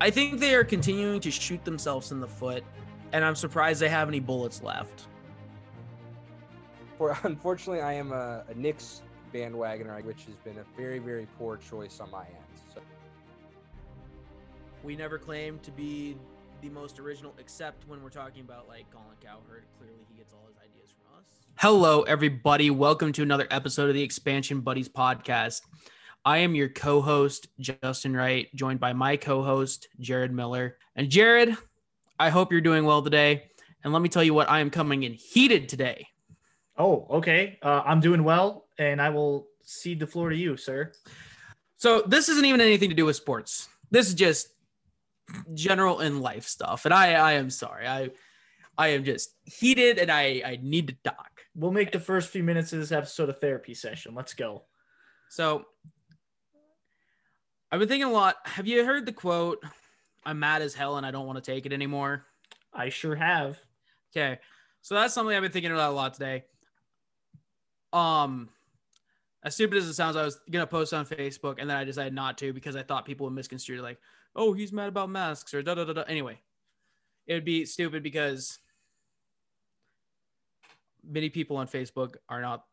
I think they are continuing to shoot themselves in the foot, and I'm surprised they have any bullets left. For unfortunately, I am a, a Knicks bandwagoner, which has been a very, very poor choice on my end. So We never claim to be the most original, except when we're talking about like Colin Cowherd. Clearly, he gets all his ideas from us. Hello, everybody. Welcome to another episode of the Expansion Buddies podcast. I am your co-host Justin Wright, joined by my co-host Jared Miller. And Jared, I hope you're doing well today. And let me tell you what, I am coming in heated today. Oh, okay. Uh, I'm doing well, and I will cede the floor to you, sir. So this isn't even anything to do with sports. This is just general in life stuff. And I, I am sorry. I, I am just heated, and I, I need to talk. We'll make the first few minutes of this episode a therapy session. Let's go. So I've been thinking a lot. Have you heard the quote, I'm mad as hell and I don't want to take it anymore? I sure have. Okay. So that's something I've been thinking about a lot today. Um, as stupid as it sounds, I was gonna post on Facebook and then I decided not to because I thought people would misconstrue like, oh, he's mad about masks or da da da da. Anyway, it would be stupid because many people on Facebook are not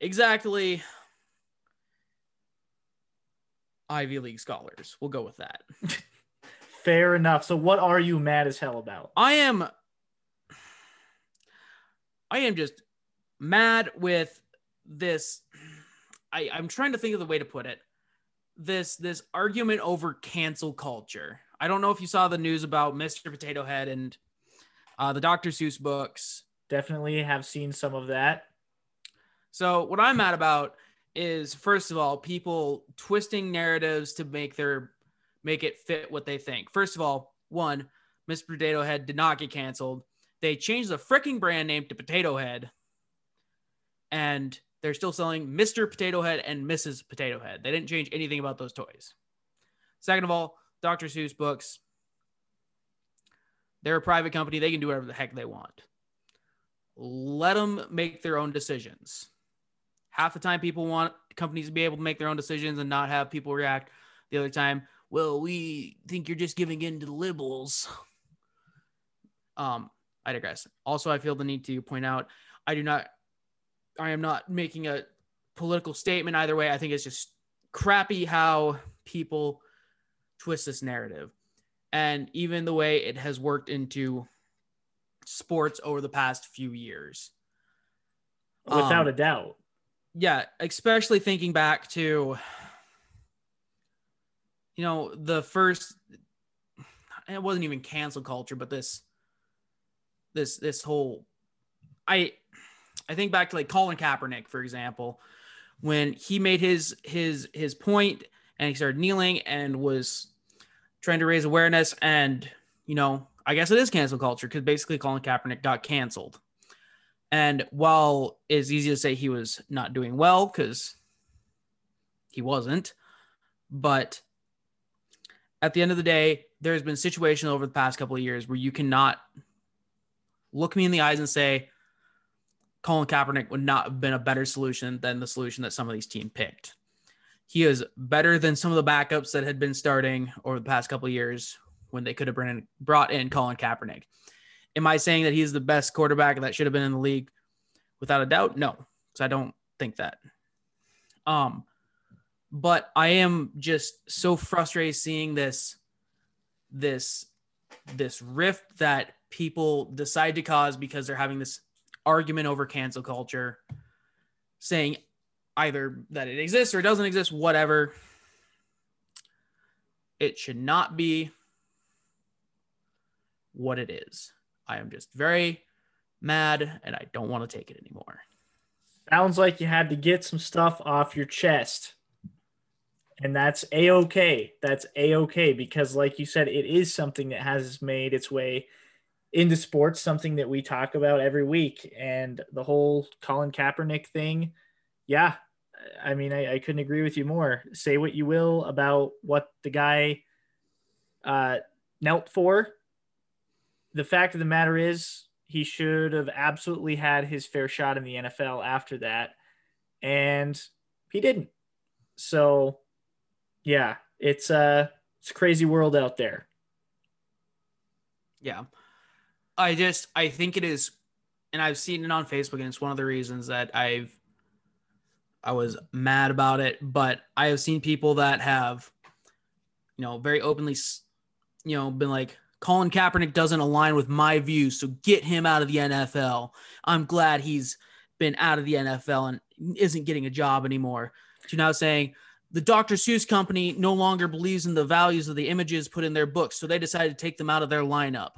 exactly Ivy League scholars. We'll go with that. Fair enough. So, what are you mad as hell about? I am I am just mad with this I, I'm trying to think of the way to put it. This this argument over cancel culture. I don't know if you saw the news about Mr. Potato Head and uh, the Dr. Seuss books. Definitely have seen some of that. So what I'm mad about is first of all people twisting narratives to make their make it fit what they think. First of all, one, Mr. Potato Head did not get canceled. They changed the freaking brand name to Potato Head, and they're still selling Mr. Potato Head and Mrs. Potato Head. They didn't change anything about those toys. Second of all, Dr. Seuss books. They're a private company. They can do whatever the heck they want. Let them make their own decisions half the time people want companies to be able to make their own decisions and not have people react the other time well we think you're just giving in to the liberals. Um i digress. Also i feel the need to point out i do not i am not making a political statement either way. I think it's just crappy how people twist this narrative. And even the way it has worked into sports over the past few years. Without Um, a doubt. Yeah, especially thinking back to you know the first it wasn't even cancel culture but this this this whole I I think back to like Colin Kaepernick for example when he made his his his point and he started kneeling and was trying to raise awareness and you know I guess it is cancel culture because basically Colin Kaepernick got canceled and while it's easy to say he was not doing well because he wasn't, but at the end of the day, there's been situations over the past couple of years where you cannot look me in the eyes and say Colin Kaepernick would not have been a better solution than the solution that some of these teams picked. He is better than some of the backups that had been starting over the past couple of years when they could have brought in Colin Kaepernick. Am I saying that he's the best quarterback that should have been in the league? Without a doubt, no, because I don't think that. Um, but I am just so frustrated seeing this, this, this rift that people decide to cause because they're having this argument over cancel culture, saying either that it exists or it doesn't exist, whatever. It should not be what it is. I am just very mad and I don't want to take it anymore. Sounds like you had to get some stuff off your chest. And that's a okay. That's a okay because, like you said, it is something that has made its way into sports, something that we talk about every week. And the whole Colin Kaepernick thing, yeah, I mean, I, I couldn't agree with you more. Say what you will about what the guy uh, knelt for. The fact of the matter is, he should have absolutely had his fair shot in the NFL after that. And he didn't. So, yeah, it's a, it's a crazy world out there. Yeah. I just I think it is and I've seen it on Facebook and it's one of the reasons that I've I was mad about it, but I have seen people that have you know very openly you know been like Colin Kaepernick doesn't align with my views, so get him out of the NFL. I'm glad he's been out of the NFL and isn't getting a job anymore. To now saying the Dr. Seuss company no longer believes in the values of the images put in their books, so they decided to take them out of their lineup.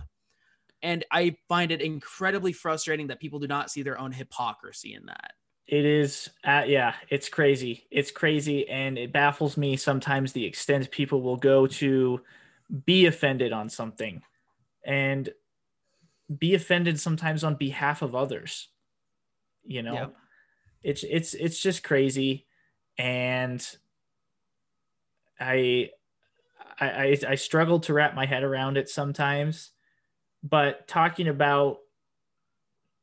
And I find it incredibly frustrating that people do not see their own hypocrisy in that. It is, uh, yeah, it's crazy. It's crazy. And it baffles me sometimes the extent people will go to be offended on something and be offended sometimes on behalf of others. You know, yep. it's, it's, it's just crazy. And I, I, I struggle to wrap my head around it sometimes, but talking about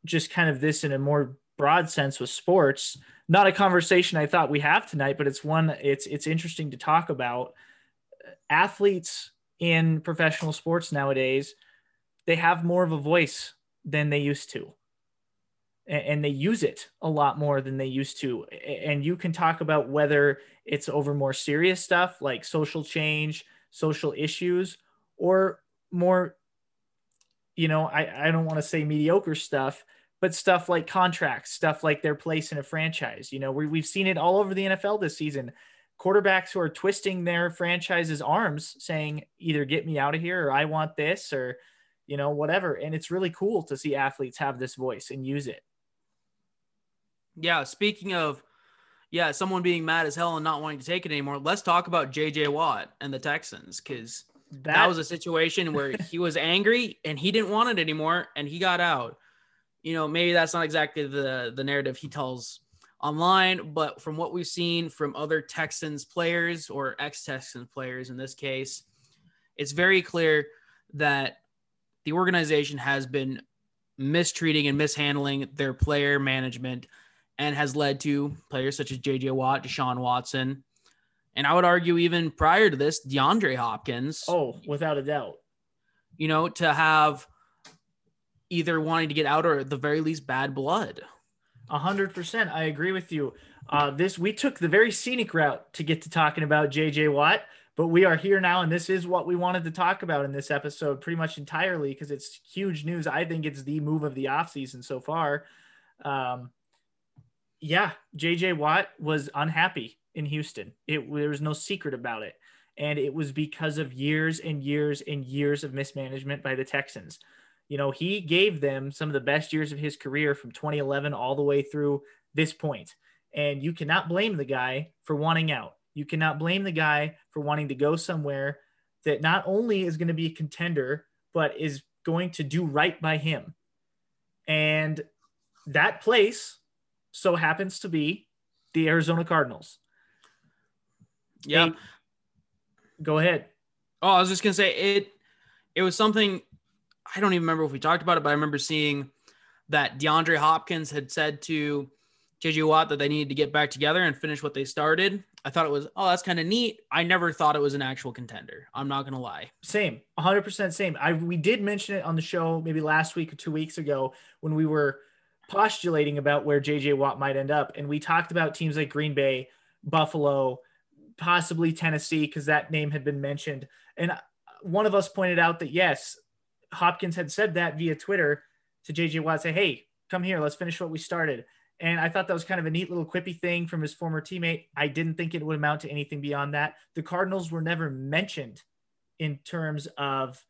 just kind of this in a more broad sense with sports, not a conversation I thought we have tonight, but it's one it's it's interesting to talk about. Athletes in professional sports nowadays, they have more of a voice than they used to. And they use it a lot more than they used to. And you can talk about whether it's over more serious stuff like social change, social issues, or more, you know, I, I don't want to say mediocre stuff, but stuff like contracts, stuff like their place in a franchise. You know, we, we've seen it all over the NFL this season. Quarterbacks who are twisting their franchise's arms, saying either get me out of here or I want this or, you know, whatever. And it's really cool to see athletes have this voice and use it. Yeah. Speaking of, yeah, someone being mad as hell and not wanting to take it anymore, let's talk about JJ Watt and the Texans because that, that was a situation where he was angry and he didn't want it anymore and he got out you know, maybe that's not exactly the the narrative he tells online, but from what we've seen from other Texans players or ex-Texans players in this case, it's very clear that the organization has been mistreating and mishandling their player management and has led to players such as JJ Watt, Deshaun Watson, and I would argue even prior to this, DeAndre Hopkins. Oh, without a doubt. You know, to have either wanting to get out or at the very least bad blood. Hundred percent. I agree with you. Uh, this we took the very scenic route to get to talking about JJ Watt, but we are here now, and this is what we wanted to talk about in this episode pretty much entirely because it's huge news. I think it's the move of the offseason so far. Um, yeah, JJ Watt was unhappy in Houston. It there was no secret about it. And it was because of years and years and years of mismanagement by the Texans you know, he gave them some of the best years of his career from 2011 all the way through this point. And you cannot blame the guy for wanting out. You cannot blame the guy for wanting to go somewhere that not only is going to be a contender, but is going to do right by him. And that place so happens to be the Arizona Cardinals. Yeah. go ahead. Oh, I was just going to say it it was something I don't even remember if we talked about it, but I remember seeing that DeAndre Hopkins had said to JJ Watt that they needed to get back together and finish what they started. I thought it was, oh, that's kind of neat. I never thought it was an actual contender. I'm not gonna lie. Same, 100% same. I we did mention it on the show maybe last week or two weeks ago when we were postulating about where JJ Watt might end up, and we talked about teams like Green Bay, Buffalo, possibly Tennessee because that name had been mentioned, and uh, one of us pointed out that yes, Hopkins had said that via Twitter to JJ Watt, say, "Hey, come here, let's finish what we started." And I thought that was kind of a neat little quippy thing from his former teammate. I didn't think it would amount to anything beyond that. The Cardinals were never mentioned in terms of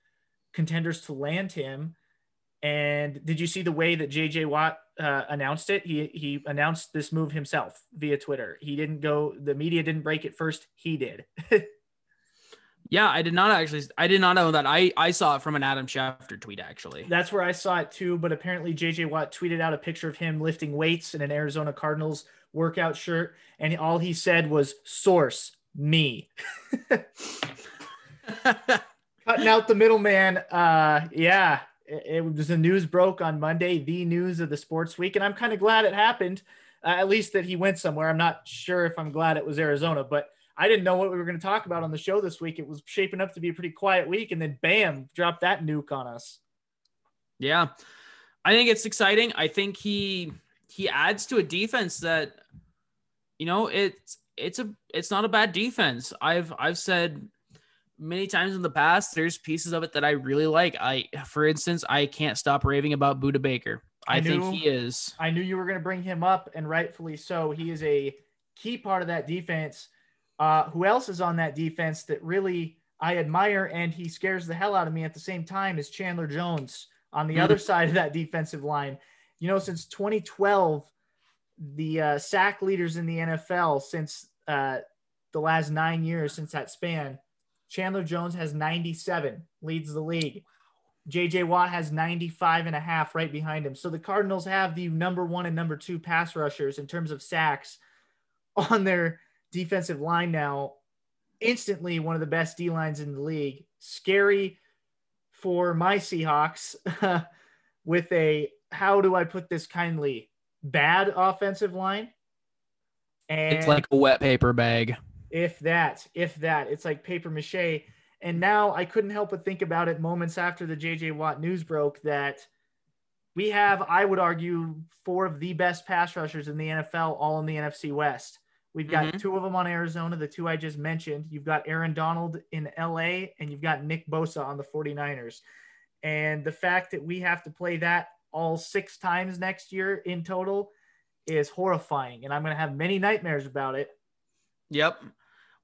contenders to land him. And did you see the way that JJ Watt uh, announced it? He he announced this move himself via Twitter. He didn't go. The media didn't break it first. He did. Yeah, I did not actually. I did not know that. I I saw it from an Adam Schefter tweet actually. That's where I saw it too. But apparently, JJ Watt tweeted out a picture of him lifting weights in an Arizona Cardinals workout shirt, and all he said was "source me." Cutting out the middleman. Uh, yeah, it, it, was the news broke on Monday, the news of the sports week, and I'm kind of glad it happened. Uh, at least that he went somewhere. I'm not sure if I'm glad it was Arizona, but I didn't know what we were going to talk about on the show this week. It was shaping up to be a pretty quiet week, and then bam, drop that nuke on us. Yeah, I think it's exciting. I think he he adds to a defense that, you know, it's it's a it's not a bad defense. I've I've said many times in the past, there's pieces of it that I really like. I, for instance, I can't stop raving about Budda Baker. I, I knew, think he is. I knew you were going to bring him up, and rightfully so. He is a key part of that defense. Uh, who else is on that defense that really I admire and he scares the hell out of me at the same time is Chandler Jones on the mm-hmm. other side of that defensive line. You know, since 2012, the uh, sack leaders in the NFL since uh, the last nine years since that span Chandler Jones has 97, leads the league. JJ Watt has 95 and a half right behind him. So the Cardinals have the number one and number two pass rushers in terms of sacks on their defensive line now. Instantly one of the best D lines in the league. Scary for my Seahawks with a, how do I put this kindly, bad offensive line. And it's like a wet paper bag. If that, if that, it's like paper mache. And now I couldn't help but think about it moments after the JJ Watt news broke that we have, I would argue, four of the best pass rushers in the NFL, all in the NFC West. We've got mm-hmm. two of them on Arizona, the two I just mentioned. You've got Aaron Donald in LA, and you've got Nick Bosa on the 49ers. And the fact that we have to play that all six times next year in total is horrifying. And I'm going to have many nightmares about it. Yep.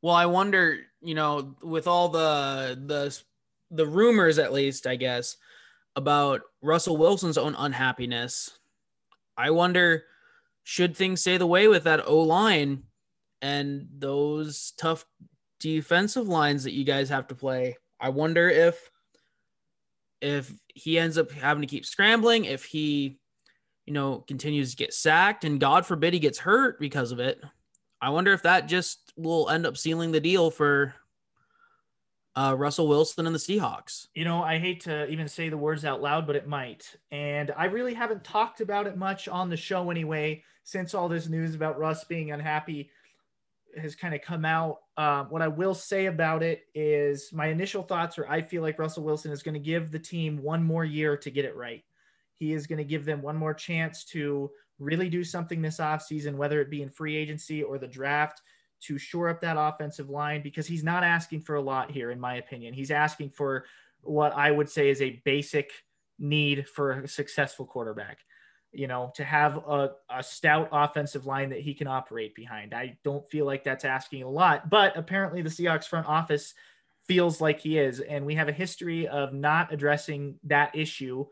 Well, I wonder, you know, with all the the the rumors at least, I guess, about Russell Wilson's own unhappiness. I wonder should things stay the way with that O line and those tough defensive lines that you guys have to play. I wonder if if he ends up having to keep scrambling, if he, you know, continues to get sacked and God forbid he gets hurt because of it. I wonder if that just will end up sealing the deal for uh, Russell Wilson and the Seahawks. You know, I hate to even say the words out loud, but it might. And I really haven't talked about it much on the show anyway, since all this news about Russ being unhappy has kind of come out. Uh, what I will say about it is my initial thoughts are I feel like Russell Wilson is going to give the team one more year to get it right. He is going to give them one more chance to really do something this offseason, whether it be in free agency or the draft, to shore up that offensive line because he's not asking for a lot here, in my opinion. He's asking for what I would say is a basic need for a successful quarterback. You know, to have a, a stout offensive line that he can operate behind. I don't feel like that's asking a lot, but apparently the Seahawks front office feels like he is. And we have a history of not addressing that issue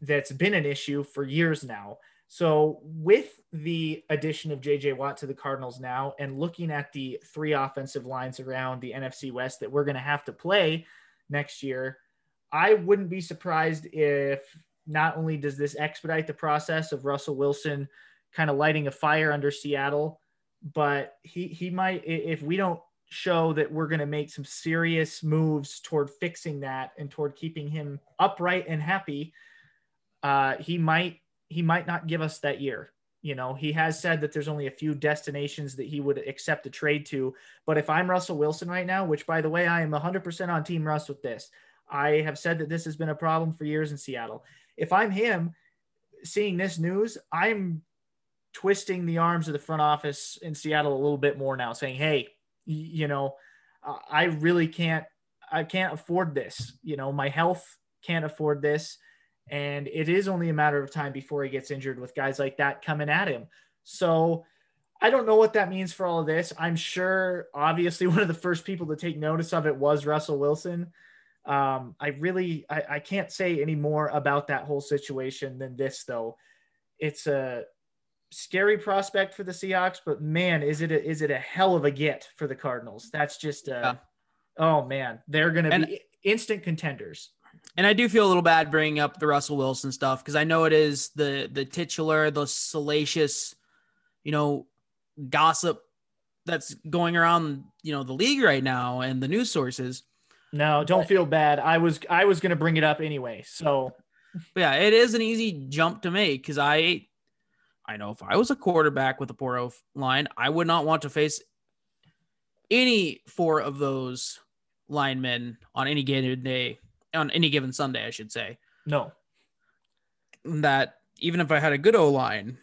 that's been an issue for years now. So, with the addition of JJ Watt to the Cardinals now, and looking at the three offensive lines around the NFC West that we're going to have to play next year, I wouldn't be surprised if not only does this expedite the process of Russell Wilson kind of lighting a fire under Seattle, but he he might if we don't show that we're going to make some serious moves toward fixing that and toward keeping him upright and happy, uh, he might he might not give us that year. You know, he has said that there's only a few destinations that he would accept a trade to. But if I'm Russell Wilson right now, which by the way, I am 100% on Team Russ with this, I have said that this has been a problem for years in Seattle. If I'm him, seeing this news, I'm twisting the arms of the front office in Seattle a little bit more now, saying, hey, you know, I really can't, I can't afford this. You know, my health can't afford this. And it is only a matter of time before he gets injured with guys like that coming at him. So I don't know what that means for all of this. I'm sure, obviously, one of the first people to take notice of it was Russell Wilson. Um, I really, I, I can't say any more about that whole situation than this, though. It's a scary prospect for the Seahawks, but man, is it a, is it a hell of a get for the Cardinals? That's just, a, yeah. oh man, they're going to be instant contenders and I do feel a little bad bringing up the Russell Wilson stuff because I know it is the the titular, the salacious, you know, gossip that's going around, you know, the league right now and the news sources. No, don't but, feel bad. I was I was going to bring it up anyway. So, yeah, it is an easy jump to make because I, I know if I was a quarterback with a poor O oh line, I would not want to face any four of those linemen on any given day, on any given Sunday, I should say. No. That even if I had a good O line,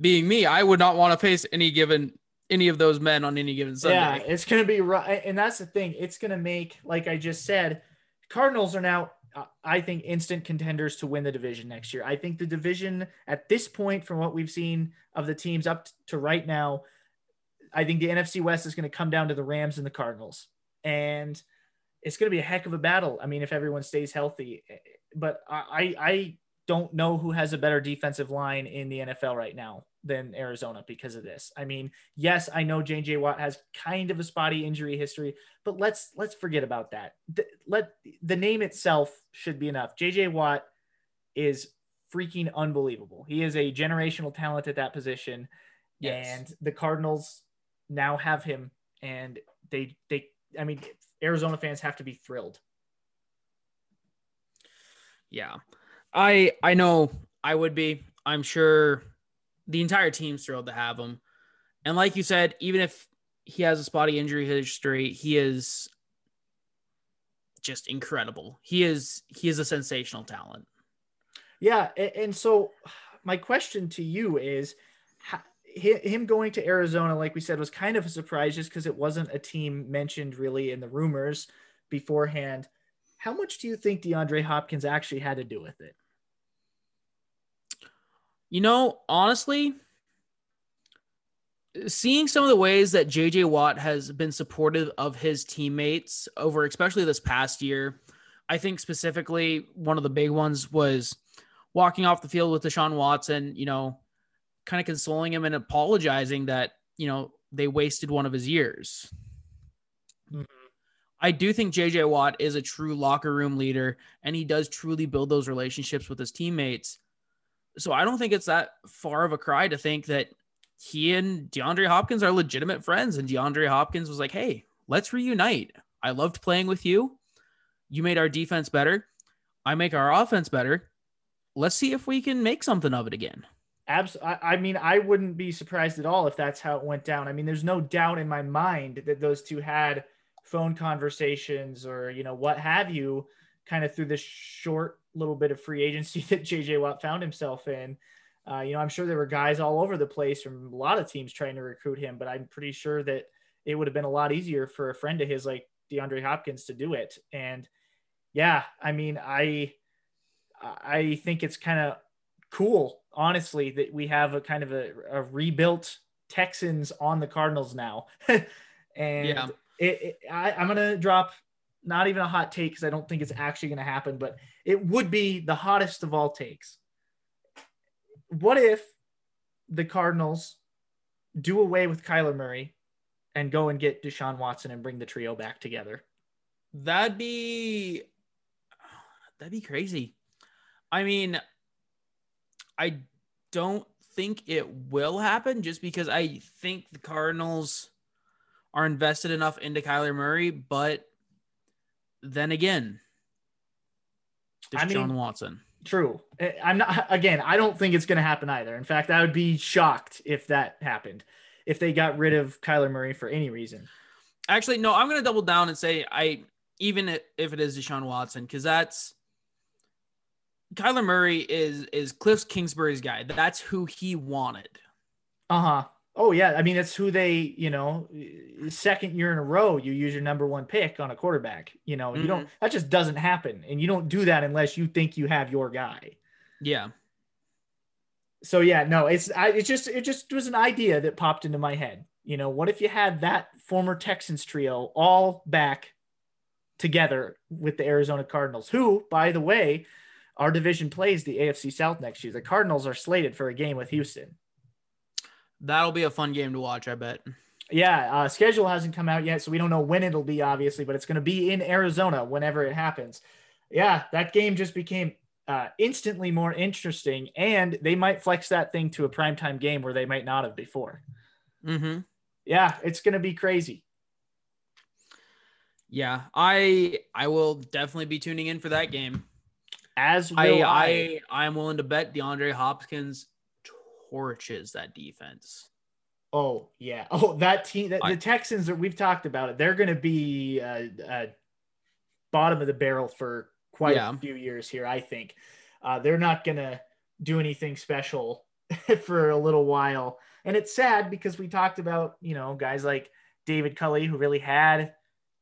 being me, I would not want to face any given any of those men on any given Sunday. Yeah, it's going to be right. And that's the thing. It's going to make, like I just said, Cardinals are now, uh, I think, instant contenders to win the division next year. I think the division at this point, from what we've seen of the teams up to right now, I think the NFC West is going to come down to the Rams and the Cardinals. And it's going to be a heck of a battle. I mean, if everyone stays healthy, but I, I don't know who has a better defensive line in the NFL right now than Arizona because of this. I mean, yes, I know JJ Watt has kind of a spotty injury history, but let's let's forget about that. The, let the name itself should be enough. JJ Watt is freaking unbelievable. He is a generational talent at that position. Yes. And the Cardinals now have him and they they I mean Arizona fans have to be thrilled. Yeah. I I know I would be. I'm sure the entire team's thrilled to have him. And like you said, even if he has a spotty injury history, he is just incredible. He is he is a sensational talent. Yeah, and so my question to you is him going to Arizona like we said was kind of a surprise just because it wasn't a team mentioned really in the rumors beforehand. How much do you think DeAndre Hopkins actually had to do with it? You know, honestly, seeing some of the ways that JJ Watt has been supportive of his teammates over, especially this past year, I think specifically one of the big ones was walking off the field with Deshaun Watson, you know, kind of consoling him and apologizing that, you know, they wasted one of his years. Mm-hmm. I do think JJ Watt is a true locker room leader and he does truly build those relationships with his teammates. So I don't think it's that far of a cry to think that he and DeAndre Hopkins are legitimate friends. And DeAndre Hopkins was like, hey, let's reunite. I loved playing with you. You made our defense better. I make our offense better. Let's see if we can make something of it again. Absolutely. I mean, I wouldn't be surprised at all if that's how it went down. I mean, there's no doubt in my mind that those two had phone conversations or, you know, what have you, kind of through this short little bit of free agency that JJ Watt found himself in. Uh, you know, I'm sure there were guys all over the place from a lot of teams trying to recruit him, but I'm pretty sure that it would have been a lot easier for a friend of his like DeAndre Hopkins to do it. And yeah, I mean, I I think it's kind of cool, honestly, that we have a kind of a, a rebuilt Texans on the Cardinals now. and yeah. it, it, I, I'm gonna drop not even a hot take because I don't think it's actually going to happen, but it would be the hottest of all takes. What if the Cardinals do away with Kyler Murray and go and get Deshaun Watson and bring the trio back together? That'd be that'd be crazy. I mean, I don't think it will happen just because I think the Cardinals are invested enough into Kyler Murray, but then again, I mean, John Watson. True. Eh, I'm not again, I don't think it's gonna happen either. In fact, I would be shocked if that happened, if they got rid of Kyler Murray for any reason. Actually, no, I'm gonna double down and say I even if it is Deshaun Watson, because that's Kyler Murray is is Cliff Kingsbury's guy. That's who he wanted. Uh huh. Oh yeah, I mean it's who they, you know, second year in a row you use your number one pick on a quarterback. You know, mm-hmm. you don't mm-hmm. that just doesn't happen, and you don't do that unless you think you have your guy. Yeah. So yeah, no, it's I, it just it just was an idea that popped into my head. You know, what if you had that former Texans trio all back together with the Arizona Cardinals, who, by the way, our division plays the AFC South next year. The Cardinals are slated for a game with Houston. That'll be a fun game to watch, I bet. Yeah, uh, schedule hasn't come out yet, so we don't know when it'll be, obviously, but it's going to be in Arizona whenever it happens. Yeah, that game just became uh, instantly more interesting, and they might flex that thing to a primetime game where they might not have before. Mm-hmm. Yeah, it's going to be crazy. Yeah, I I will definitely be tuning in for that game. As I, I. I I'm willing to bet DeAndre Hopkins torches that defense. Oh yeah. Oh, that team. That, the Texans that we've talked about it. They're going to be uh, uh, bottom of the barrel for quite Yeah. a few years here. I think uh, they're not going to do anything special for a little while, and it's sad because we talked about you know guys like David Culley who really had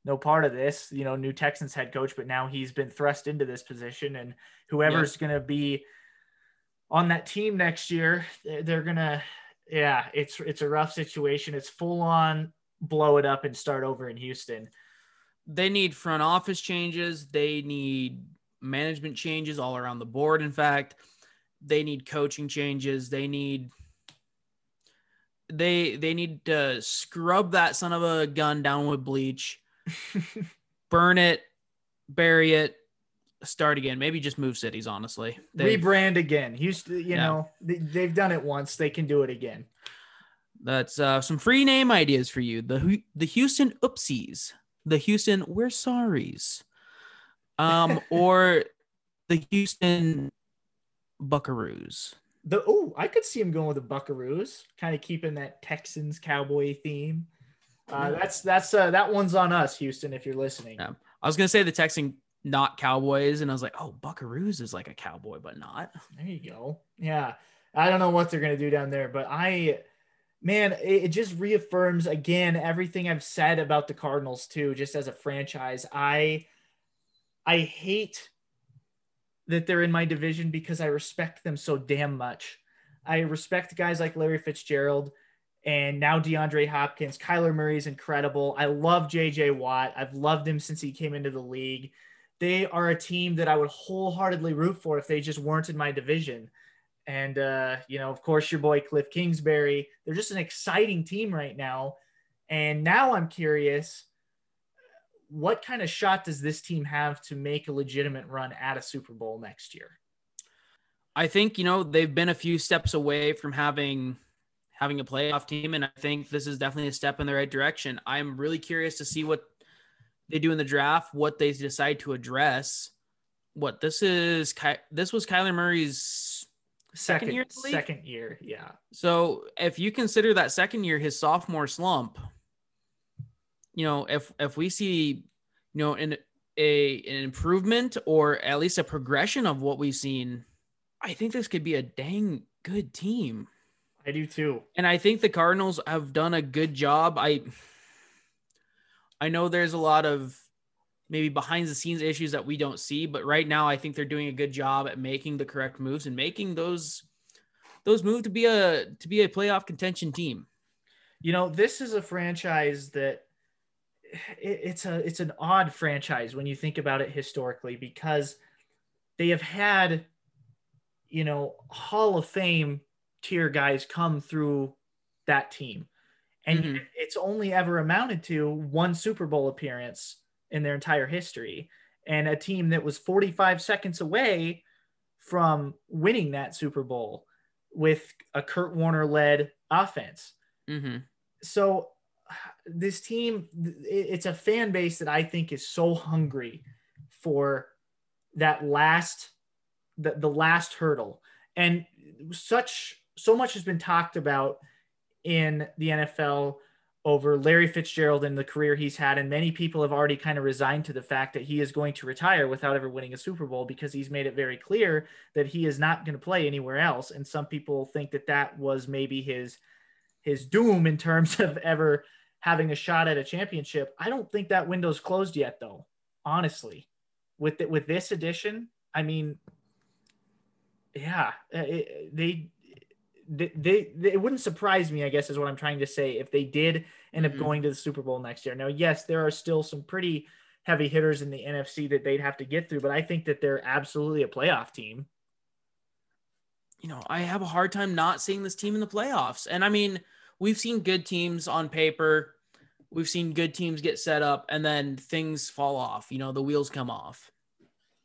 no part of this. You know, new Texans head coach, but now he's been thrust into this position, and whoever's going to be on that team next year, they're, gonna yeah, it's it's a rough situation. It's full on blow it up and start over in Houston. They need front office changes. They need management changes all around the board. In fact, they need coaching changes. They need they they need to scrub that son of a gun down with bleach, burn it, bury it, start again. Maybe just move cities. Honestly, They've- Rebrand again. Houston, you Yeah. know, they, they've done it once. They can do it again. That's uh, some free name ideas for you. The the Houston Oopsies, the Houston We're Sorries, um, or the Houston Buckaroos. The oh, I could see him going with the Buckaroos, kind of keeping that Texans cowboy theme. Uh, that's that's uh, that one's on us, Houston, if you're listening. Yeah. I was gonna say the Texan not Cowboys, and I was like, oh, Buckaroos is like a cowboy, but not. There you go. Yeah. I don't know what they're to do down there, but I, man, it, it just reaffirms again everything I've said about the Cardinals, too, just as a franchise. I, I hate that they're in my division because I respect them so damn much. I respect guys like Larry Fitzgerald and now DeAndre Hopkins. Kyler Murray is incredible. I love JJ Watt. I've loved him since he came into the league. They are a team that I would wholeheartedly root for if they just weren't in my division. And, uh, you know, of course, your boy Cliff Kingsbury. They're just an exciting team right now. And now I'm curious what kind of shot does this team have to make a legitimate run at a Super Bowl next year? I think you know they've been a few steps away from having having a playoff team, and I think this is definitely a step in the right direction. I'm really curious to see what they do in the draft, what they decide to address. What this is, Ky- this was Kyler Murray's Second year the league? Second year, yeah. So if you consider that second year his sophomore slump, you know, if if we see, you know, an a an improvement or at least a progression of what we've seen, I think this could be a dang good team. I do too. And I think the Cardinals have done a good job. I I know there's a lot of maybe behind the scenes issues that we don't see, but right now I think they're doing a good job at making the correct moves and making those those moves to be a to be a playoff contention team. You know, this is a franchise that it, it's a it's an odd franchise when you think about it historically because they have had you know Hall of Fame tier guys come through that team, and Mhm. it's only ever amounted to one Super Bowl appearance in their entire history, and a team that was 45 seconds away from winning that Super Bowl with a Kurt Warner led offense Mm-hmm. so this team, it's a fan base that i think is so hungry for that last the, the last hurdle and such so much has been talked about in the nfl over larry fitzgerald and the career he's had and many people have already kind of resigned to the fact that he is going to retire without ever winning a super bowl because he's made it very clear that he is not going to play anywhere else and some people think that that was maybe his his doom in terms of ever having a shot at a championship. I don't think that window's closed yet, though. Honestly, with the, with this edition, I mean, yeah, it, they, they, they, it wouldn't surprise me. I guess is what I'm trying to say. If they did end up Mhm. going to the Super Bowl next year. Now, yes, there are still some pretty heavy hitters in the NFC that they'd have to get through, but I think that they're absolutely a playoff team. you know, I have a hard time not seeing this team in the playoffs. And I mean, we've seen good teams on paper. We've seen good teams get set up and then things fall off. You know, the wheels come off.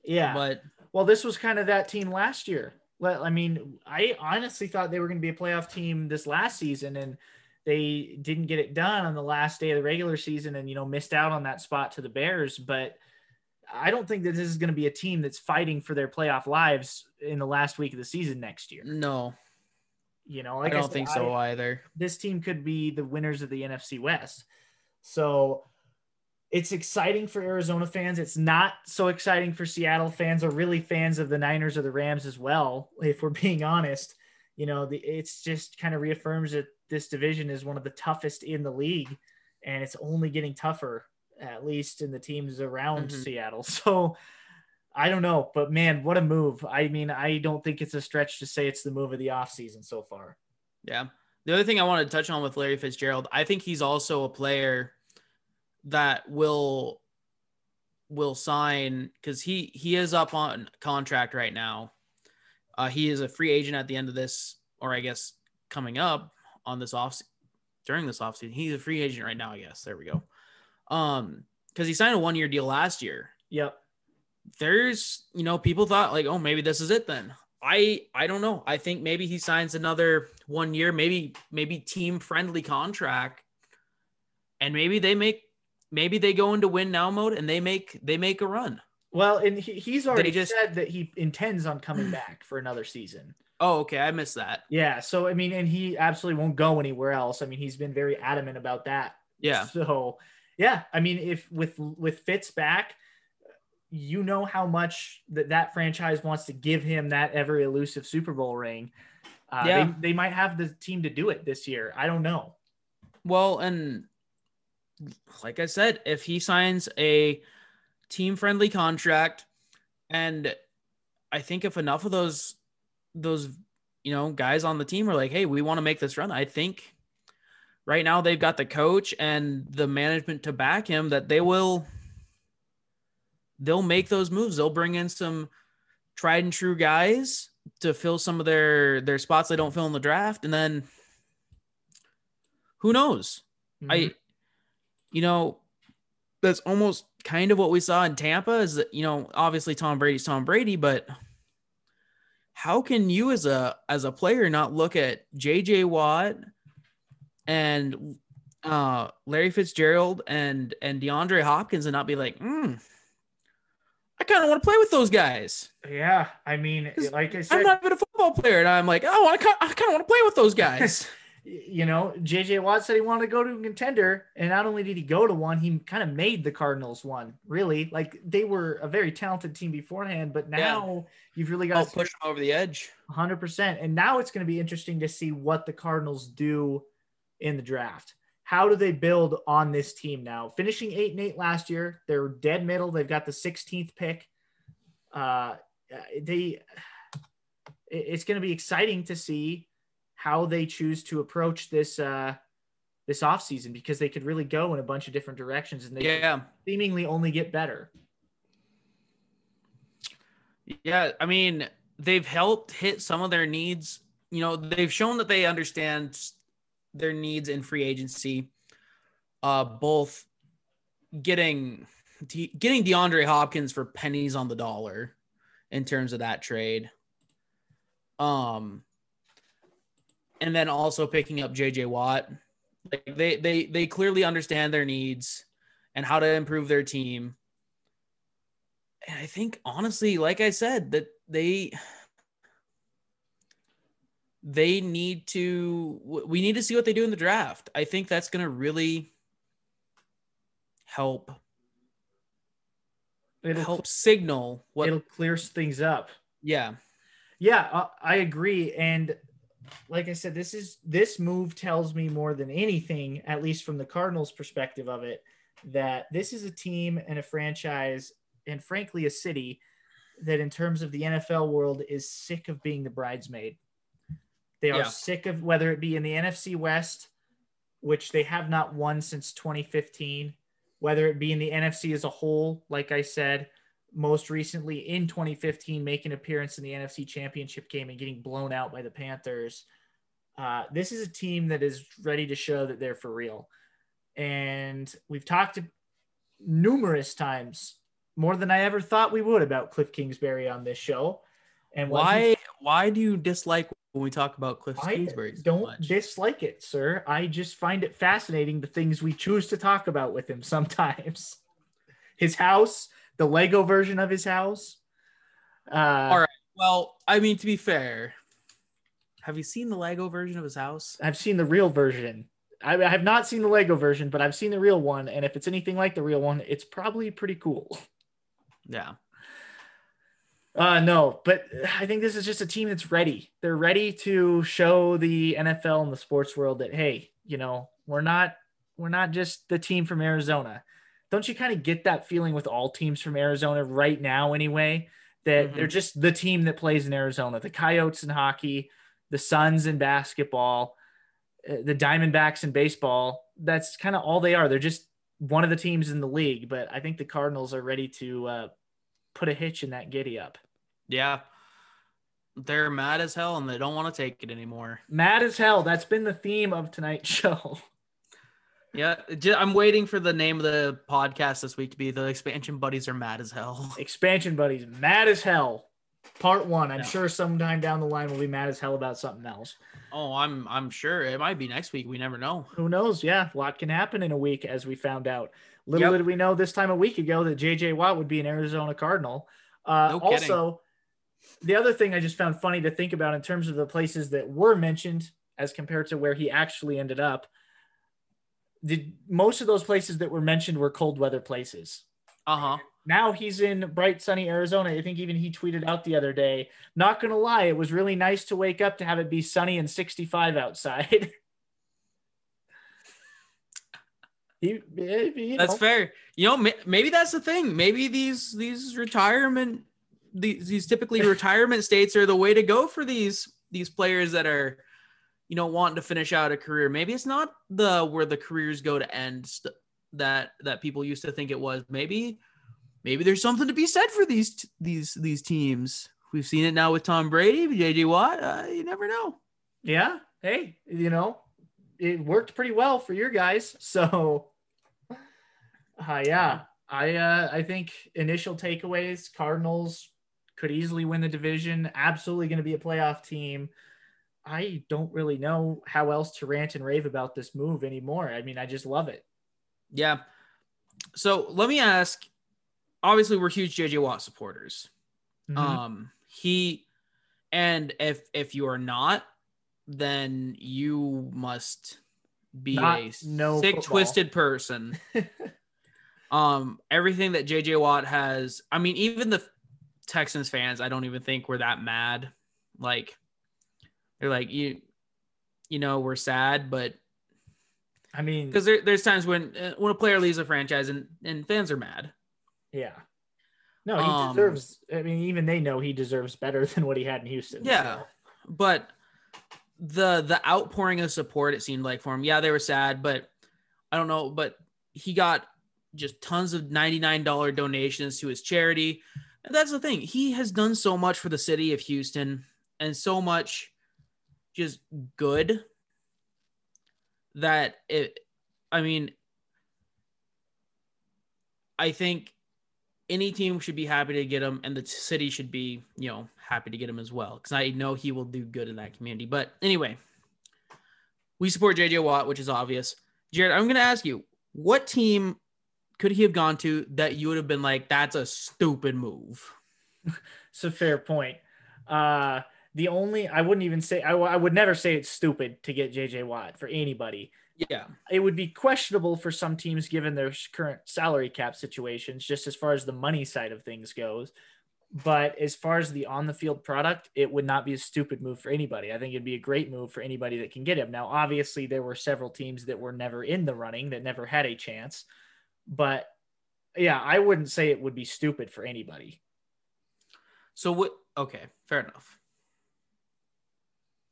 Yeah, But Well, this was kind of that team last year. Well, I mean, I honestly thought they were going to be a playoff team this last season, and they didn't get it done on the last day of the regular season, and you know missed out on that spot to the Bears. But I don't think that this is going to be a team that's fighting for their playoff lives in the last week of the season next year. no, You know, I don't said, think so either. this team could be the winners of the NFC West. So it's exciting for Arizona fans. It's not so exciting for Seattle fans or really fans of the Niners or the Rams as well, if we're being honest. You know, the, it's just kind of reaffirms that this division is one of the toughest in the league, and it's only getting tougher, at least in the teams around Mhm. Seattle. So I don't know, but man, what a move. I mean, I don't think it's a stretch to say it's the move of the offseason so far. Yeah. The other thing I wanted to touch on with Larry Fitzgerald, I think he's also a player that will will sign because he he is up on contract right now. Uh, he is a free agent at the end of this, or I guess coming up on this off during this offseason. He's a free agent right now, I guess. There we go. Um, because he signed a one year deal last year. Yep. there's you know people thought like oh maybe this is it then i i don't know i think maybe he signs another one year maybe maybe team friendly contract and maybe they make maybe they go into win now mode and they make they make a run Well, and he, he's already just- said that he intends on coming back for another season. oh okay i missed that Yeah. So, I mean, and he absolutely won't go anywhere else. I mean, he's been very adamant about that. yeah So, yeah. I mean, if with with Fitz back, you know how much that that franchise wants to give him that ever elusive Super Bowl ring. Uh, Yeah. they, they might have the team to do it this year. I don't know. well and like i said if he signs a team friendly contract and i think if enough of those those you know guys on the team are like hey we want to make this run i think right now they've got the coach and the management to back him that they will they'll make those moves they'll bring in some tried and true guys to fill some of their their spots they don't fill in the draft and then who knows Mhm. I, you know, that's almost kind of what we saw in Tampa is that, you know, obviously Tom Brady's Tom Brady, but how can you as a as a player not look at JJ Watt and uh Larry Fitzgerald and and DeAndre Hopkins and not be like, hmm, I kind of want to play with those guys. yeah. I mean, like I I'm not even a football player, and I'm like, oh, I kind of want to play with those guys. you know, JJ Watt said he wanted to go to a contender, and not only did he go to one, he kind of made the Cardinals one. Really, like they were a very talented team beforehand, but now you've really I'll got push them over the edge. 100%. And now it's going to be interesting to see what the Cardinals do in the draft. How do they build on this team now? Finishing eight and eight last year, they're dead middle. They've got the 16th pick. Uh, they, it's going to be exciting to see how they choose to approach this uh, this offseason because they could really go in a bunch of different directions and they Yeah. seemingly only get better. Yeah, I mean, they've helped hit some of their needs. You know, they've shown that they understand their needs in free agency. Uh, both getting De- getting DeAndre Hopkins for pennies on the dollar in terms of that trade. Um, and then also picking up JJ Watt. Like they they they clearly understand their needs and how to improve their team. And I think honestly, like I said, that they they need to we need to see what they do in the draft. I think that's going to really help It'll, help signal what it'll clear things up. yeah. Yeah, uh, I agree. And like I said, this is this move tells me more than anything, at least from the Cardinals' perspective of it, that this is a team and a franchise, and frankly, a city that, in terms of the NFL world, is sick of being the bridesmaid. They are Yeah. sick of whether it be in the NFC West, which they have not won since 2015, whether it be in the NFC as a whole, like I said, most recently in 2015 making an appearance in the NFC Championship game and getting blown out by the Panthers. Uh, this is a team that is ready to show that they're for real. And we've talked numerous times, more than I ever thought we would, about Cliff Kingsbury on this show. And Why why do you dislike when we talk about Cliff Kingsbury? so don't much? dislike it, sir. I just find it fascinating the things we choose to talk about with him sometimes. His house, the Lego version of his house. Uh, All right. Well, I mean to be fair, Have you seen the Lego version of his house? I've seen the real version. I, I have not seen the Lego version, but I've seen the real one. And if it's anything like the real one, it's probably pretty cool. Yeah. Uh, no, but I think this is just a team that's ready. They're ready to show the NFL and the sports world that hey, you know, we're not we're not just the team from Arizona. Don't you kind of get that feeling with all teams from Arizona right now anyway? That Mhm. they're just the team that plays in Arizona. The Coyotes in hockey, the Suns in basketball, uh, the Diamondbacks in baseball. That's kind of all they are. They're just one of the teams in the league. But I think the Cardinals are ready to uh, put a hitch in that giddy up. Yeah. They're mad as hell and they don't want to take it anymore. Mad as hell. That's been the theme of tonight's show. Yeah. I'm waiting for the name of the podcast this week to be the expansion buddies are mad as hell. Expansion buddies, mad as hell. Part one. I'm Yeah. sure sometime down the line we'll be mad as hell about something else. Oh, I'm I'm sure it might be next week. We never know. Who knows? Yeah, a lot can happen in a week, as we found out. Little Yep. did we know this time a week ago that JJ Watt would be an Arizona Cardinal. Uh, No also, the other thing I just found funny to think about in terms of the places that were mentioned as compared to where he actually ended up. Did most of those places that were mentioned were cold weather places? Uh-huh. now he's in bright sunny Arizona. I think even he tweeted out the other day, not going to lie, it was really nice to wake up to have it be sunny and 65 outside. he, eh, That's know, fair. You know, maybe that's the thing. Maybe these these retirement these these typically retirement states are the way to go for these these players that are you know wanting to finish out a career. Maybe it's not the where the careers go to end st- that that people used to think it was. Maybe maybe there's something to be said for these t- these these teams. We've seen it now with Tom Brady, JJ Watt. Uh, you never know. yeah. Hey, you know, it worked pretty well for your guys. So, uh, yeah, I uh, I think initial takeaways: Cardinals could easily win the division. Absolutely going to be a playoff team. I don't really know how else to rant and rave about this move anymore. I mean, I just love it. Yeah. So let me ask. Obviously, we're huge JJ Watt supporters. Mhm. Um, he, and if if you are not, then you must be Not a know sick, football. twisted person. um, everything that JJ Watt has, I mean, even the Texans fans, I don't even think we're that mad. Like, they're like you, you know, we're sad, but I mean, because there, there's times when uh, when a player leaves a franchise and and fans are mad. yeah. No, he Um, deserves. I mean, even they know he deserves better than what he had in Houston. Yeah. so. but the the outpouring of support it seemed like for him yeah they were sad but i don't know but he got just tons of $99 donations to his charity and that's the thing he has done so much for the city of houston and so much just good that it i mean i think any team should be happy to get him and the city should be you know happy to get him as well because i know he will do good in that community. But anyway we support jj watt which is obvious. Jared i'm going to ask you what team could he have gone to that you would have been like that's a stupid move It's a fair point. Uh, the only I wouldn't even say I, I would never say it's stupid to get JJ Watt for anybody. yeah It would be questionable for some teams given their current salary cap situations, just as far as the money side of things goes. But as far as the on the field product, it would not be a stupid move for anybody. I think it'd be a great move for anybody that can get him. Now, obviously, there were several teams that were never in the running that never had a chance. But yeah, I wouldn't say it would be stupid for anybody. so what okay fair enough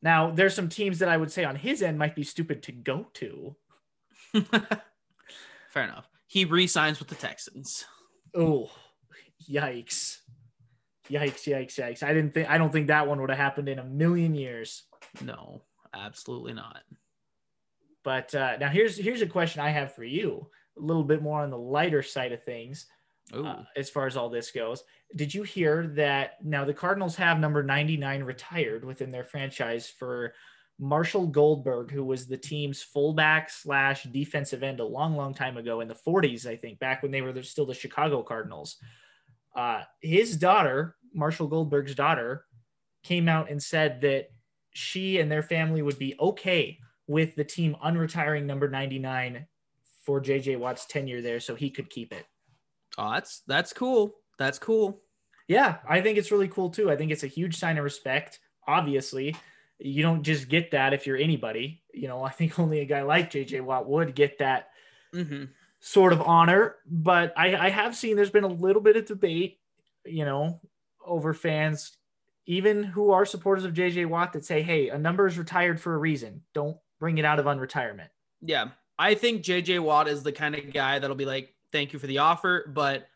Now, there's some teams that I would say on his end might be stupid to go to. fair enough he re-signs with the texans Oh, yikes. Yikes, yikes, yikes. I didn't think I don't think that one would have happened in a million years. no absolutely not But uh, now here's here's a question I have for you, a little bit more on the lighter side of things. Uh, as far as all this goes. Did you hear that now the Cardinals have number 99 retired within their franchise for Marshall Goldberg, who was the team's fullback slash defensive end a long, long time ago in the 40s, I think, back when they were still the Chicago Cardinals. Uh, his daughter, Marshall Goldberg's daughter, came out and said that she and their family would be okay with the team unretiring number 99 for JJ Watt's tenure there so he could keep it. Oh, that's that's cool. That's cool. Yeah, I think it's really cool too. I think it's a huge sign of respect. Obviously, you don't just get that if you're anybody. You know, I think only a guy like JJ Watt would get that Mm-hmm. sort of honor. But I, I have seen there's been a little bit of debate, you know, over fans, even who are supporters of JJ Watt, that say, hey, a number is retired for a reason. Don't bring it out of unretirement. Yeah. I think JJ Watt is the kind of guy that'll be like, thank you for the offer. But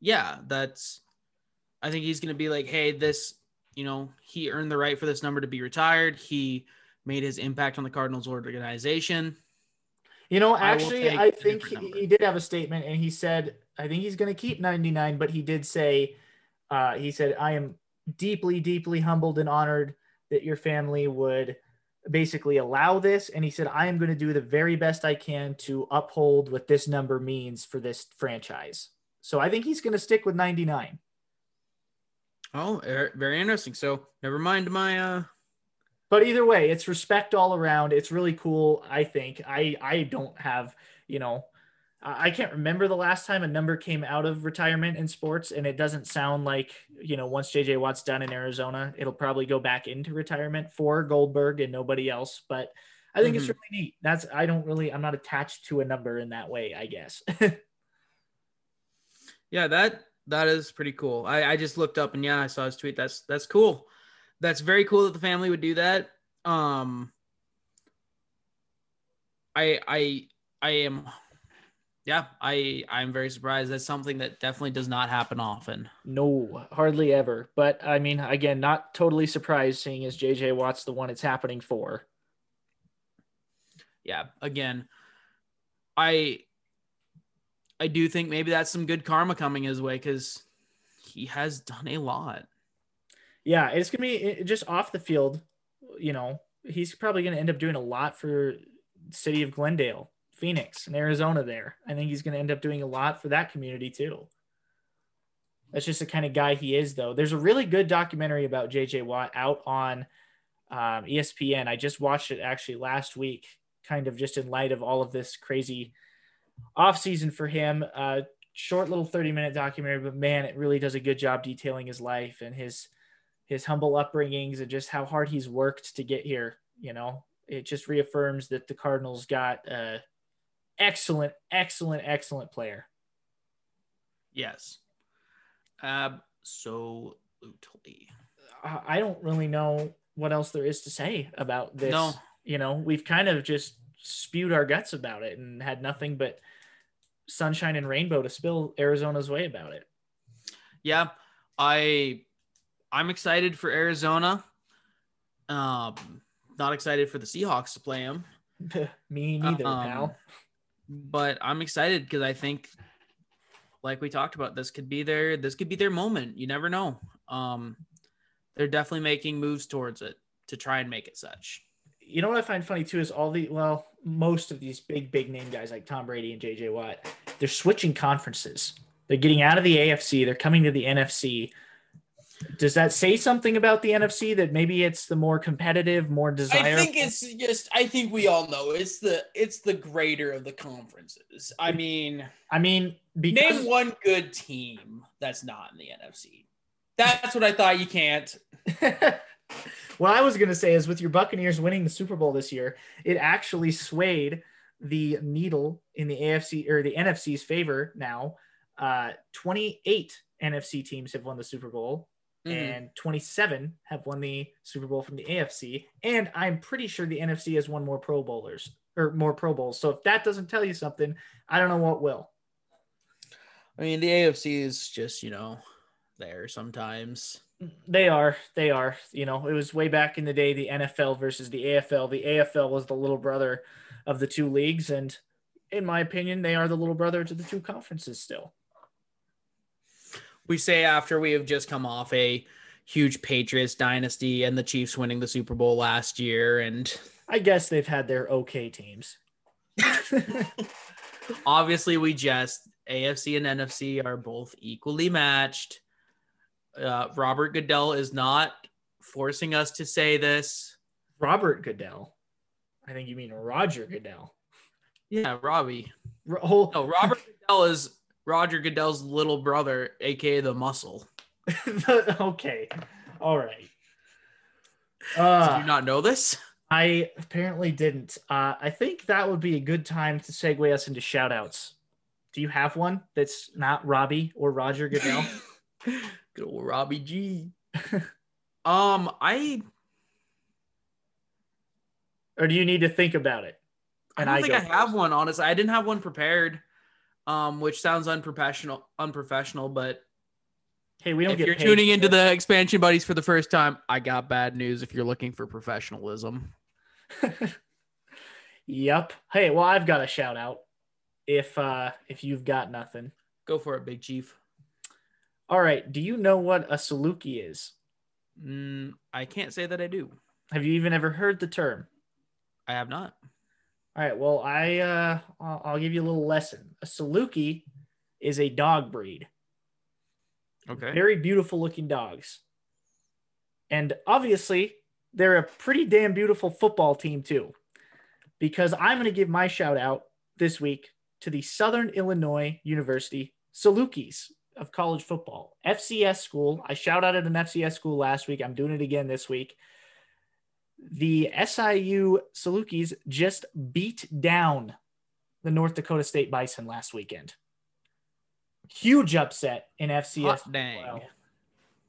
yeah, that's, I think he's going to be like, hey, this, you know, he earned the right for this number to be retired. He made his impact on the Cardinals organization. You know, actually, I, I, think he, he did have a statement, and he said, I think he's going to keep 99, but he did say, uh, he said, I am deeply, deeply humbled and honored that your family would basically allow this. And he said, I am going to do the very best I can to uphold what this number means for this franchise. So I think he's going to stick with 99. Oh, er- very interesting. So never mind my, uh, but either way it's respect all around it's really cool i think i i don't have you know i can't remember the last time a number came out of retirement in sports and it doesn't sound like you know once jj watt's done in arizona it'll probably go back into retirement for goldberg and nobody else but i think it's Mhm. really neat that's i don't really i'm not attached to a number in that way i guess yeah, that, that is pretty cool. I, I just looked up and yeah, I saw his tweet. That's, that's cool. That's very cool that the family would do that. Um, I, I, I am, yeah, I, I'm very surprised. That's something that definitely does not happen often. no hardly ever but i mean again not totally surprised seeing as jj watt's the one it's happening for yeah, again, I I do think maybe that's some good karma coming his way because he has done a lot. Yeah, it's gonna be just off the field. You know, he's probably gonna end up doing a lot for city of Glendale, Phoenix, and Arizona. There, I think he's gonna end up doing a lot for that community too. That's just the kind of guy he is, though. There's a really good documentary about JJ Watt out on um, ESPN. I just watched it actually last week, kind of just in light of all of this crazy offseason for him. Uh, short little 30 minute documentary, but man, it really does a good job detailing his life and his his humble upbringings and just how hard he's worked to get here. You know, it just reaffirms that the Cardinals got a excellent, excellent, excellent player. Yes, absolutely. I don't really know what else there is to say about this. No. You know, we've kind of just spewed our guts about it and had nothing but sunshine and rainbow to spill Arizona's way about it. Yeah, I I'm excited for Arizona. Um, not excited for the Seahawks to play him, Me neither, Um, pal. But I'm excited because I think, like we talked about, this could be their this could be their moment. You never know. Um, they're definitely making moves towards it to try and make it such. you know what I find funny too is all the well, most of these big, big name guys like Tom Brady and JJ Watt, they're switching conferences. They're getting out of the AFC, they're coming to the NFC. Does that say something about the NFC that maybe it's the more competitive, more desirable? I think it's just I think we all know it's the it's the greater of the conferences. I mean, I mean, because name one good team that's not in the NFC. That's what I thought you can't. what I was gonna say is with your Buccaneers winning the Super Bowl this year, it actually swayed the needle in the AFC or the NFC's favor now. Uh, 28 NFC teams have won the Super Bowl. Mhm. and 27 have won the Super Bowl from the AFC. And I'm pretty sure the NFC has won more Pro Bowlers or more Pro Bowls. So if that doesn't tell you something, I don't know what will. I mean, the AFC is just, you know, there sometimes. They are, they are. You know, it was way back in the day, the NFL versus the AFL. The AFL was the little brother of the two leagues. And in my opinion, they are the little brother to the two conferences still. We say after we have just come off a huge Patriots dynasty and the Chiefs winning the Super Bowl last year. And I guess they've had their okay teams. obviously, we just AFC and NFC are both equally matched. Uh, Robert Goodell is not forcing us to say this. Robert Goodell. I think you mean Roger Goodell. Yeah, Robbie. Ro- oh, No, Robert Goodell is Roger Goodell's little brother, aka the Muscle. okay. All right. Did Uh, you not know this? I apparently didn't. Uh, I think that would be a good time to segue us into shout outs. Do you have one that's not Robbie or Roger Goodell? Good old Robbie G. um, I or do you need to think about it? I don't I think go I have one. Honestly, I didn't have one prepared. Um, which sounds unprofessional, unprofessional. But Hey, we don't get if get you're tuning into the expansion buddies for the first time, I got bad news. If you're looking for professionalism, yep. Hey, well, I've got a shout out. If uh if you've got nothing. go for it, Big Chief. All right. Do you know what a saluki is? Mm, I can't say that I do. Have you even ever heard the term? I have not. All right. Well, I uh, I'll, I'll give you a little lesson. A Saluki is a dog breed. Okay. Very beautiful looking dogs, and obviously they're a pretty damn beautiful football team too. Because I'm going to give my shout out this week to the Southern Illinois University Salukis of college football, FCS school. I shout out at an FCS school last week. I'm doing it again this week the SIU Salukis just beat down the North Dakota State Bison last weekend. Huge upset in FCS. Wow.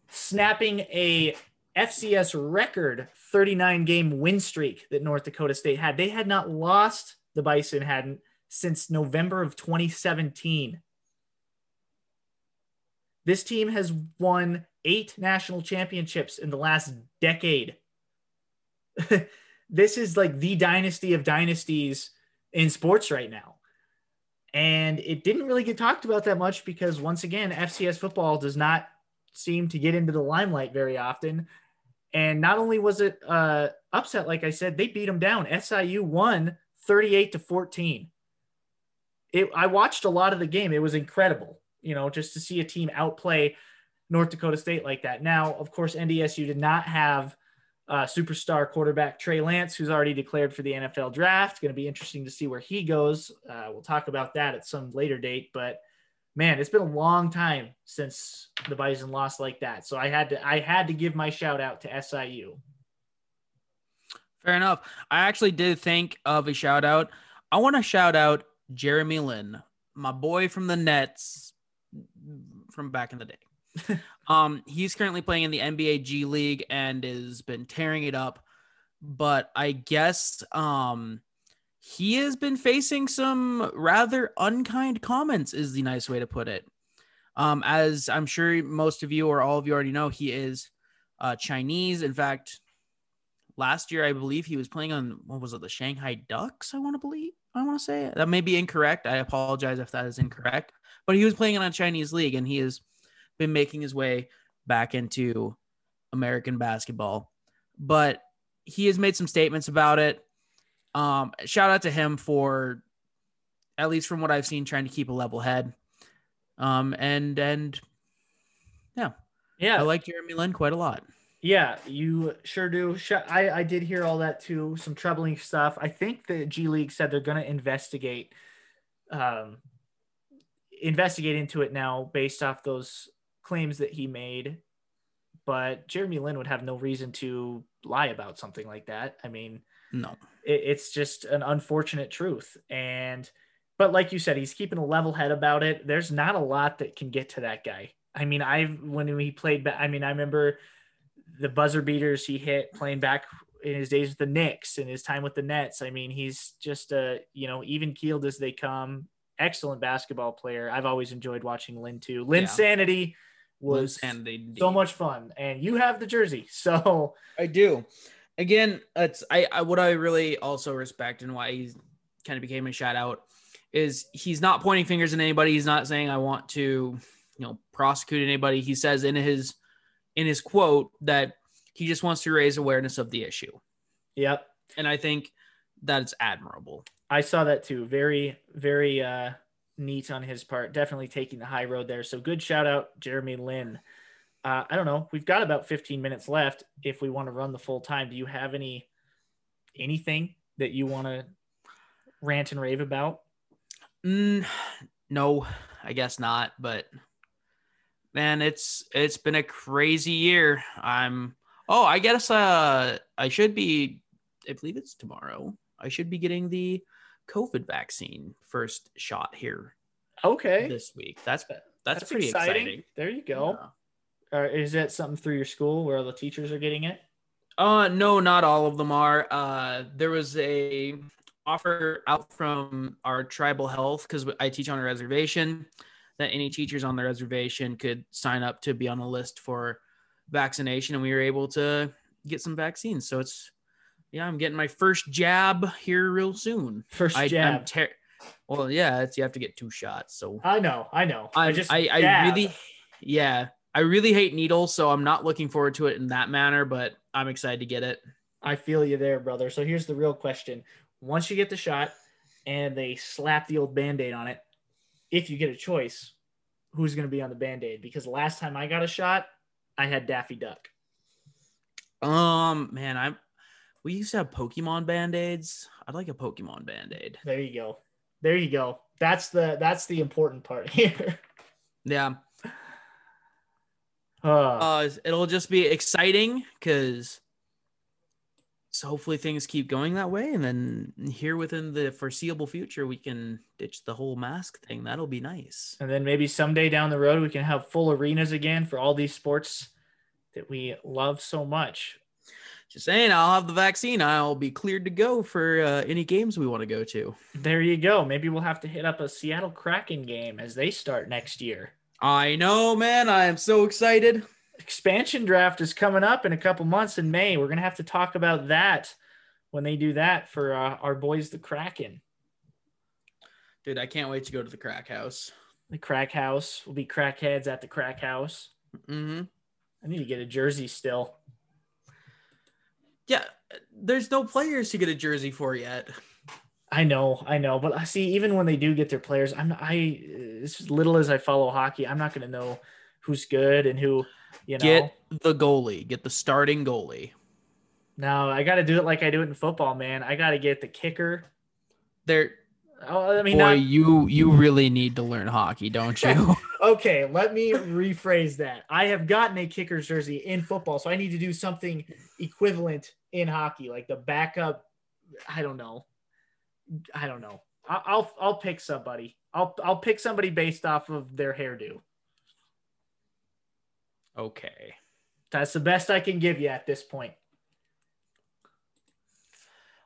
Snapping a FCS record 39 game win streak that North Dakota State had. They had not lost, the Bison hadn't, since November of 2017. This team has won eight national championships in the last decade. this is like the dynasty of dynasties in sports right now. And it didn't really get talked about that much because, once again, FCS football does not seem to get into the limelight very often. And not only was it uh, upset, like I said, they beat them down. SIU won 38 to 14. It, I watched a lot of the game. It was incredible, you know, just to see a team outplay North Dakota State like that. Now, of course, NDSU did not have uh, superstar quarterback Trey Lance, who's already declared for the NFL draft. Going to be interesting to see where he goes. Uh, we'll talk about that at some later date. But man, it's been a long time since the Bison lost like that. So I had to I had to give my shout out to SIU. Fair enough. I actually did think of a shout out. I want to shout out Jeremy Lin, my boy from the Nets from back in the day. um, he's currently playing in the NBA G League and has been tearing it up. But I guess um, he has been facing some rather unkind comments, is the nice way to put it. Um, as I'm sure most of you or all of you already know, he is uh, Chinese. In fact, last year I believe he was playing on what was it, the Shanghai Ducks? I want to believe. I want to say that may be incorrect. I apologize if that is incorrect. But he was playing in a Chinese league, and he has been making his way back into American basketball. But he has made some statements about it. Um, shout out to him for, at least from what I've seen, trying to keep a level head. Um, and and Yeah, yeah, I like Jeremy Lin quite a lot. Yeah, you sure do. I, I did hear all that too. Some troubling stuff. I think the G League said they're going to investigate, um, investigate into it now based off those claims that he made. But Jeremy Lin would have no reason to lie about something like that. I mean, No, it, it's just an unfortunate truth. And, but like you said, he's keeping a level head about it. There's not a lot that can get to that guy. I mean, I've, when he played, I mean, I remember the buzzer beaters he hit playing back in his days with the Knicks and his time with the Nets. I mean, he's just a, you know, even keeled as they come. Excellent basketball player. I've always enjoyed watching Lin too. Lin Yeah. Sanity was Sanity, so much fun. And you have the jersey. So I do. Again, it's I, I what I really also respect and why he's kind of became a shout out is he's not pointing fingers at anybody. He's not saying I want to, you know, prosecute anybody. He says in his in his quote that he just wants to raise awareness of the issue. yep. And I think that's admirable. I saw that too. Very, very uh, neat on his part. Definitely taking the high road there. So good shout out, Jeremy Lin. Uh, I don't know. We've got about 15 minutes left if we want to run the full time. Do you have any anything that you want to rant and rave about? Mm, no, I guess not. But man, it's it's been a crazy year. I'm oh, I guess uh I should be I believe it's tomorrow. I should be getting the COVID vaccine first shot here Okay. this week. That's that's, That's pretty exciting. There you go. Yeah. Is that something through your school where all the teachers are getting it? Uh no, not all of them are. Uh there was a offer out from our tribal health because I teach on a reservation that any teachers on the reservation could sign up to be on a list for vaccination and we were able to get some vaccines. So it's yeah, I'm getting my first jab here real soon. First I, jab. Ter- well, yeah, it's you have to get two shots. So I know, I know. I just I, I really yeah, I really hate needles, so I'm not looking forward to it in that manner, but I'm excited to get it. I feel you there, brother. So here's the real question. Once you get the shot and they slap the old band-aid on it, if you get a choice, who's going to be on the band-aid? Because last time I got a shot, I had Daffy Duck. Um, man, I'm. We used to have Pokemon band aids. I'd like a Pokemon band aid. There you go. There you go. That's the that's the important part here. Yeah. Uh, Uh, it'll just be exciting because. So hopefully things keep going that way, and then here within the foreseeable future, we can ditch the whole mask thing. That'll be nice. and then maybe someday down the road we can have full arenas again for all these sports that we love so much. Just saying, I'll have the vaccine. I'll be cleared to go for uh, any games we want to go to. There you go. Maybe we'll have to hit up a Seattle Kraken game as they start next year. I know, man. I am so excited. expansion draft is coming up in a couple months in May. We're gonna have to talk about that when they do that for uh, our boys, the Kraken. Dude, I can't wait to go to the crack house. The Crack House will be crackheads at the Crack House. Mm-hmm. I need to get a jersey still. Yeah, there's no players to get a jersey for yet. I know, I know, but I see even when they do get their players, I'm I as little as I follow hockey, I'm not gonna know who's good and who, you know. Get the goalie. Get the starting goalie. no, I got to do it like I do it in football, man. I got to get the kicker. There, Oh, I mean, boy, not, you you really need to learn hockey, don't you? Okay, let me rephrase that. I have gotten a kicker's jersey in football, so I need to do something equivalent in hockey, like the backup. I don't know. I don't know. I- I'll I'll pick somebody. I'll I'll pick somebody based off of their hairdo. okay. That's the best I can give you at this point.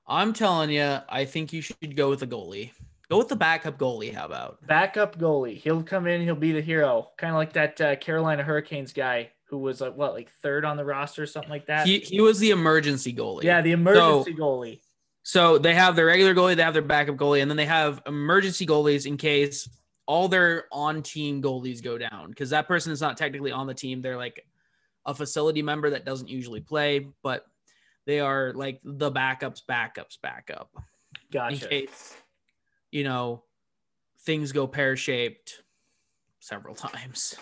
I'm telling you, I think you should go with a goalie. Go with the backup goalie. How about? Backup goalie. He'll come in. He'll be the hero, kind of like that uh, Carolina Hurricanes guy who was like what, like third on the roster, or something like that. He he was the emergency goalie. yeah, the emergency goalie. So they have their regular goalie, they have their backup goalie, and then they have emergency goalies in case all their on team goalies go down because that person is not technically on the team. They're like a facility member that doesn't usually play, but they are like the backups, backups, backup in Gotcha. case you know things go pear shaped several times.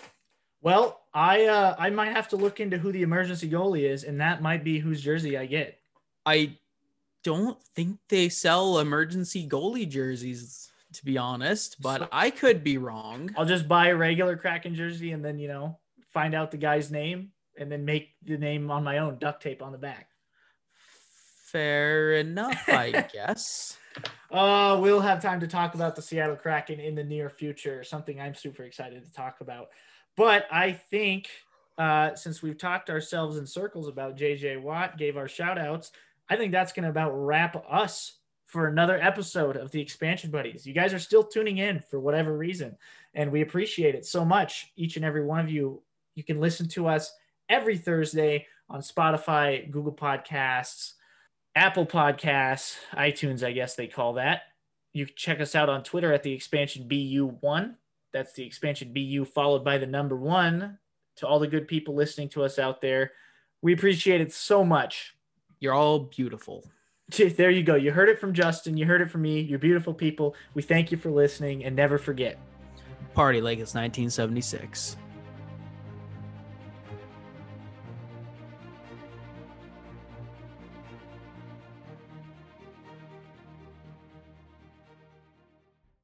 Well, I uh, I might have to look into who the emergency goalie is, and that might be whose jersey I get. I don't think they sell emergency goalie jerseys, to be honest, but So- I could be wrong. I'll just buy a regular Kraken jersey and then you know find out the guy's name and then make the name on my own duct tape on the back. Fair enough, I guess. Uh, we'll have time to talk about the Seattle Kraken in the near future. Something I'm super excited to talk about. But I think uh, since we've talked ourselves in circles about JJ Watt, gave our shout outs, I think that's going to about wrap us for another episode of the Expansion Buddies. You guys are still tuning in for whatever reason, and we appreciate it so much. Each and every one of you, you can listen to us every Thursday on Spotify, Google Podcasts, Apple Podcasts, iTunes, I guess they call that. You can check us out on Twitter at the expansion BU1. That's the expansion BU followed by the number one. To all the good people listening to us out there, we appreciate it so much. You're all beautiful. There you go. You heard it from Justin. You heard it from me. You're beautiful people. We thank you for listening and never forget. Party like it's 1976.